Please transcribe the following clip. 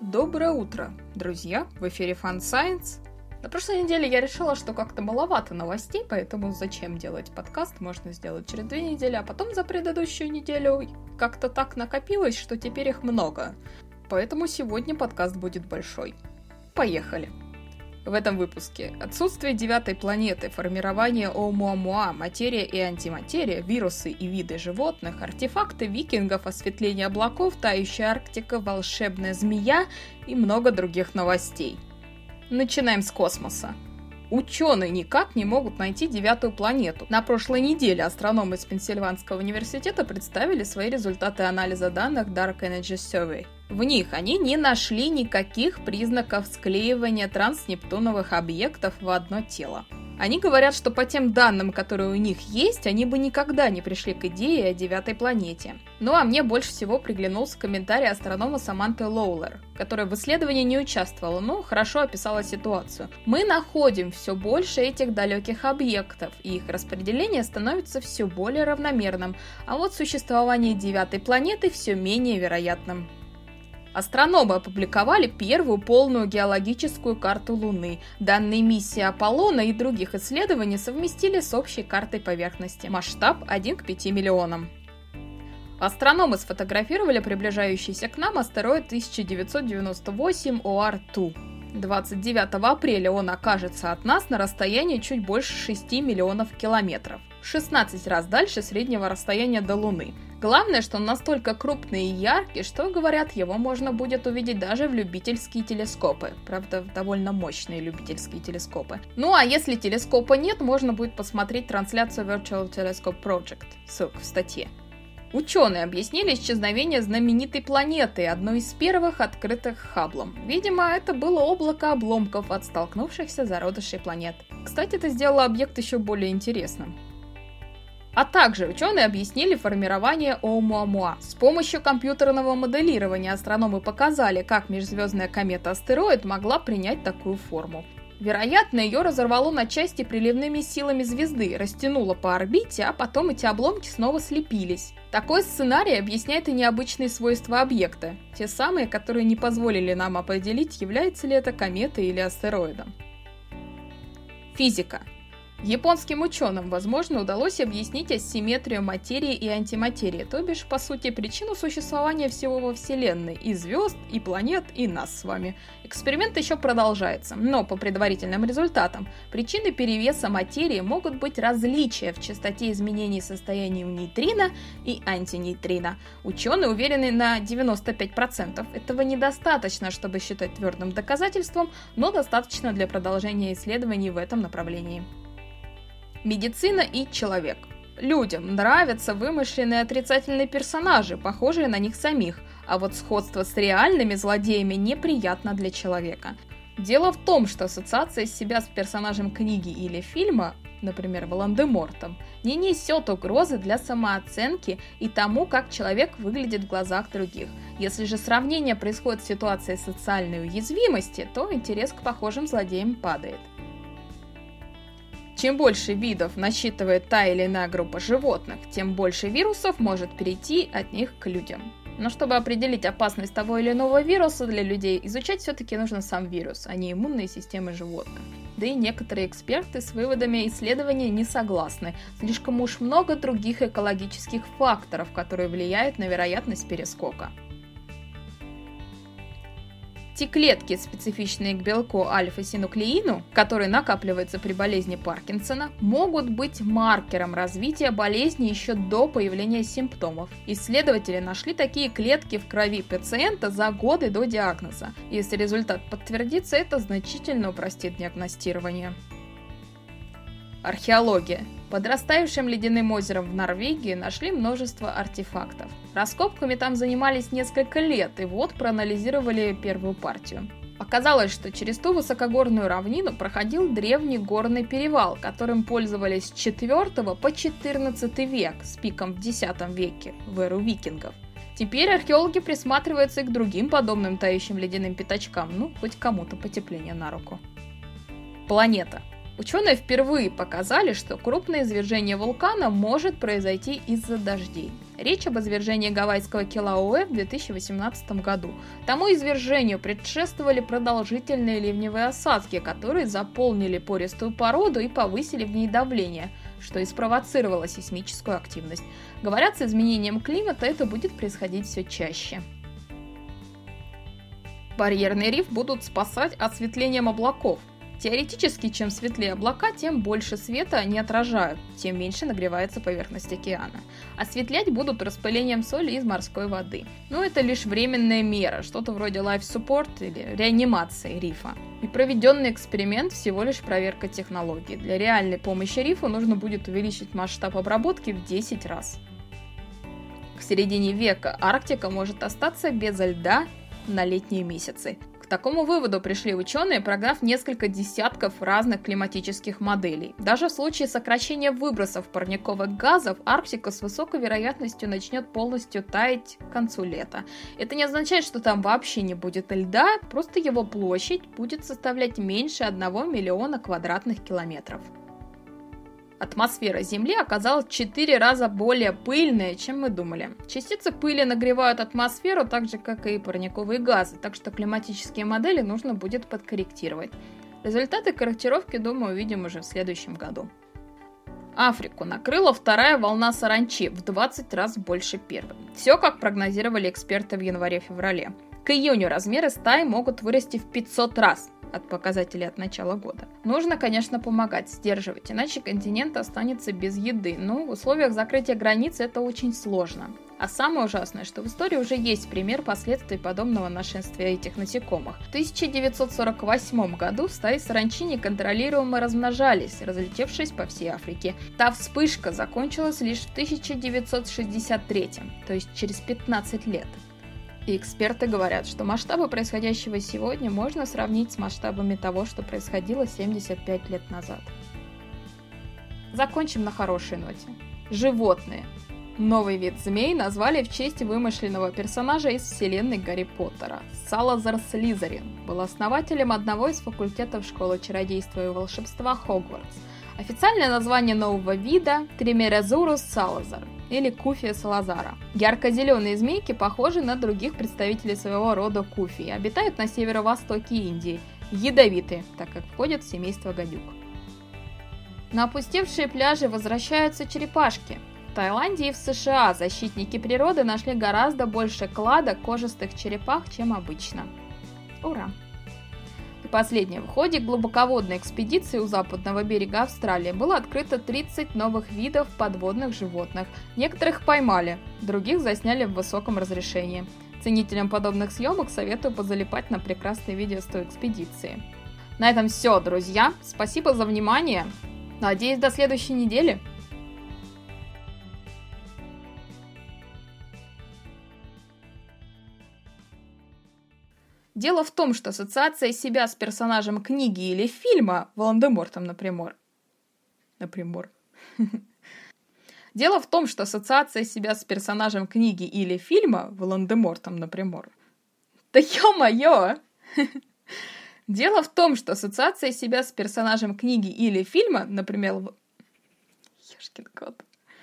Доброе утро, друзья! В эфире Fun Science. На прошлой неделе я решила, что как-то маловато новостей, поэтому зачем делать подкаст, можно сделать через две недели, а потом за предыдущую неделю как-то так накопилось, что теперь их много. Поэтому сегодня подкаст будет большой. Поехали! В этом выпуске отсутствие девятой планеты, формирование Оумуамуа, материя и антиматерия, вирусы и виды животных, артефакты викингов, осветление облаков, тающая Арктика, волшебная змея и много других новостей. Начинаем с космоса. Ученые никак не могут найти девятую планету. На прошлой неделе астрономы из Пенсильванского университета представили свои результаты анализа данных Dark Energy Survey. В них они не нашли никаких признаков склеивания транснептуновых объектов в одно тело. Они говорят, что по тем данным, которые у них есть, они бы никогда не пришли к идее о девятой планете. Ну а мне больше всего приглянулся комментарий астронома Саманты Лоулер, которая в исследовании не участвовала, но хорошо описала ситуацию. Мы находим все больше этих далеких объектов, и их распределение становится все более равномерным, а вот существование девятой планеты все менее вероятным. Астрономы опубликовали первую полную геологическую карту Луны. Данные миссии Аполлона и других исследований совместили с общей картой поверхности. Масштаб 1 к 5 миллионам. Астрономы сфотографировали приближающийся к нам астероид 1998 OR-2. 29 апреля он окажется от нас на расстоянии чуть больше 6 миллионов километров. 16 раз дальше среднего расстояния до Луны. Главное, что он настолько крупный и яркий, что, говорят, его можно будет увидеть даже в любительские телескопы. Правда, довольно мощные любительские телескопы. Ну а если телескопа нет, можно будет посмотреть трансляцию Virtual Telescope Project. Ссылка в статье. Ученые объяснили исчезновение знаменитой планеты, одной из первых открытых Хабблом. Видимо, это было облако обломков от столкнувшихся зародышей планет. Кстати, это сделало объект еще более интересным. А также ученые объяснили формирование Оумуамуа. С помощью компьютерного моделирования астрономы показали, как межзвездная комета-астероид могла принять такую форму. Вероятно, ее разорвало на части приливными силами звезды, растянуло по орбите, а потом эти обломки снова слепились. Такой сценарий объясняет и необычные свойства объекта, те самые, которые не позволили нам определить, является ли это кометой или астероидом. Физика. Японским ученым, возможно, удалось объяснить асимметрию материи и антиматерии, то бишь, по сути, причину существования всего во Вселенной, и звезд, и планет, и нас с вами. Эксперимент еще продолжается, но по предварительным результатам, причиной перевеса материи могут быть различия в частоте изменений состояния нейтрино и антинейтрино. Ученые уверены на 95%. Этого недостаточно, чтобы считать твердым доказательством, но достаточно для продолжения исследований в этом направлении. Медицина и человек. Людям нравятся вымышленные отрицательные персонажи, похожие на них самих, а вот сходство с реальными злодеями неприятно для человека. Дело в том, что ассоциация себя с персонажем книги или фильма, например, Волан-де-Мортом, не несет угрозы для самооценки и тому, как человек выглядит в глазах других. Если же сравнение происходит в ситуации социальной уязвимости, то интерес к похожим злодеям падает. Чем больше видов насчитывает та или иная группа животных, тем больше вирусов может перейти от них к людям. Но чтобы определить опасность того или иного вируса для людей, изучать все-таки нужно сам вирус, а не иммунные системы животных. Да и некоторые эксперты с выводами исследования не согласны. Слишком уж много других экологических факторов, которые влияют на вероятность перескока. Те клетки, специфичные к белку альфа-синуклеину, который накапливается при болезни Паркинсона, могут быть маркером развития болезни еще до появления симптомов. Исследователи нашли такие клетки в крови пациента за годы до диагноза. Если результат подтвердится, это значительно упростит диагностирование. Археология. Под растаявшим ледяным озером в Норвегии нашли множество артефактов. Раскопками там занимались несколько лет, и вот проанализировали первую партию. Оказалось, что через ту высокогорную равнину проходил древний горный перевал, которым пользовались с 4 по 14 век, с пиком в X веке, в эру викингов. Теперь археологи присматриваются и к другим подобным тающим ледяным пятачкам, ну, хоть кому-то потепление на руку. Планета. Ученые впервые показали, что крупное извержение вулкана может произойти из-за дождей. Речь об извержении гавайского Килауэ в 2018 году. Тому извержению предшествовали продолжительные ливневые осадки, которые заполнили пористую породу и повысили в ней давление, что и спровоцировало сейсмическую активность. Говорят, с изменением климата это будет происходить все чаще. Барьерный риф будут спасать осветлением облаков. Теоретически, чем светлее облака, тем больше света они отражают, тем меньше нагревается поверхность океана. Осветлять будут распылением соли из морской воды. Но это лишь временная мера, что-то вроде life support или реанимации рифа. И проведенный эксперимент всего лишь проверка технологии. Для реальной помощи рифу нужно будет увеличить масштаб обработки в 10 раз. К середине века Арктика может остаться без льда на летние месяцы. Такому выводу пришли ученые, прогнав несколько десятков разных климатических моделей. Даже в случае сокращения выбросов парниковых газов Арктика с высокой вероятностью начнет полностью таять к концу лета. Это не означает, что там вообще не будет льда, просто его площадь будет составлять меньше 1 миллиона квадратных километров. Атмосфера Земли оказалась в 4 раза более пыльная, чем мы думали. Частицы пыли нагревают атмосферу так же, как и парниковые газы, так что климатические модели нужно будет подкорректировать. Результаты корректировки, думаю, увидим уже в следующем году. Африку накрыла вторая волна саранчи в 20 раз больше первой. Все, как прогнозировали эксперты в январе-феврале. К июню размеры стаи могут вырасти в 500 раз, от показателей от начала года. Нужно, конечно, помогать, сдерживать, иначе континент останется без еды, но в условиях закрытия границ это очень сложно. А самое ужасное, что в истории уже есть пример последствий подобного нашествия этих насекомых. В 1948 году стаи саранчи неконтролируемо размножались, разлетевшись по всей Африке. Та вспышка закончилась лишь в 1963, то есть через 15 лет. И эксперты говорят, что масштабы происходящего сегодня можно сравнить с масштабами того, что происходило 75 лет назад. Закончим на хорошей ноте. Животные. Новый вид змей назвали в честь вымышленного персонажа из вселенной Гарри Поттера. Салазар Слизерин был основателем одного из факультетов школы чародейства и волшебства Хогвартс. Официальное название нового вида – Тримеразурус салазар или Куфия салазара. Ярко-зеленые змейки похожи на других представителей своего рода куфии, обитают на северо-востоке Индии, ядовиты, так как входят в семейство гадюк. На опустевшие пляжи возвращаются черепашки. В Таиланде и в США защитники природы нашли гораздо больше клада кожистых черепах, чем обычно. Ура! И последнее. В ходе глубоководной экспедиции у западного берега Австралии было открыто 30 новых видов подводных животных. Некоторых поймали, других засняли в высоком разрешении. Ценителям подобных съемок советую позалипать на прекрасные видео с той экспедиции. На этом все, друзья. Спасибо за внимание. Надеюсь, до следующей недели. Дело в том, что ассоциация себя с персонажем книги или фильма Волан-де-Мортом, например. Например. Дело в том, что ассоциация себя с персонажем книги или фильма Волан-де-Мортом, например. Да ё-моё! Дело в том, что ассоциация себя с персонажем книги или фильма, например... Ёшкин кот.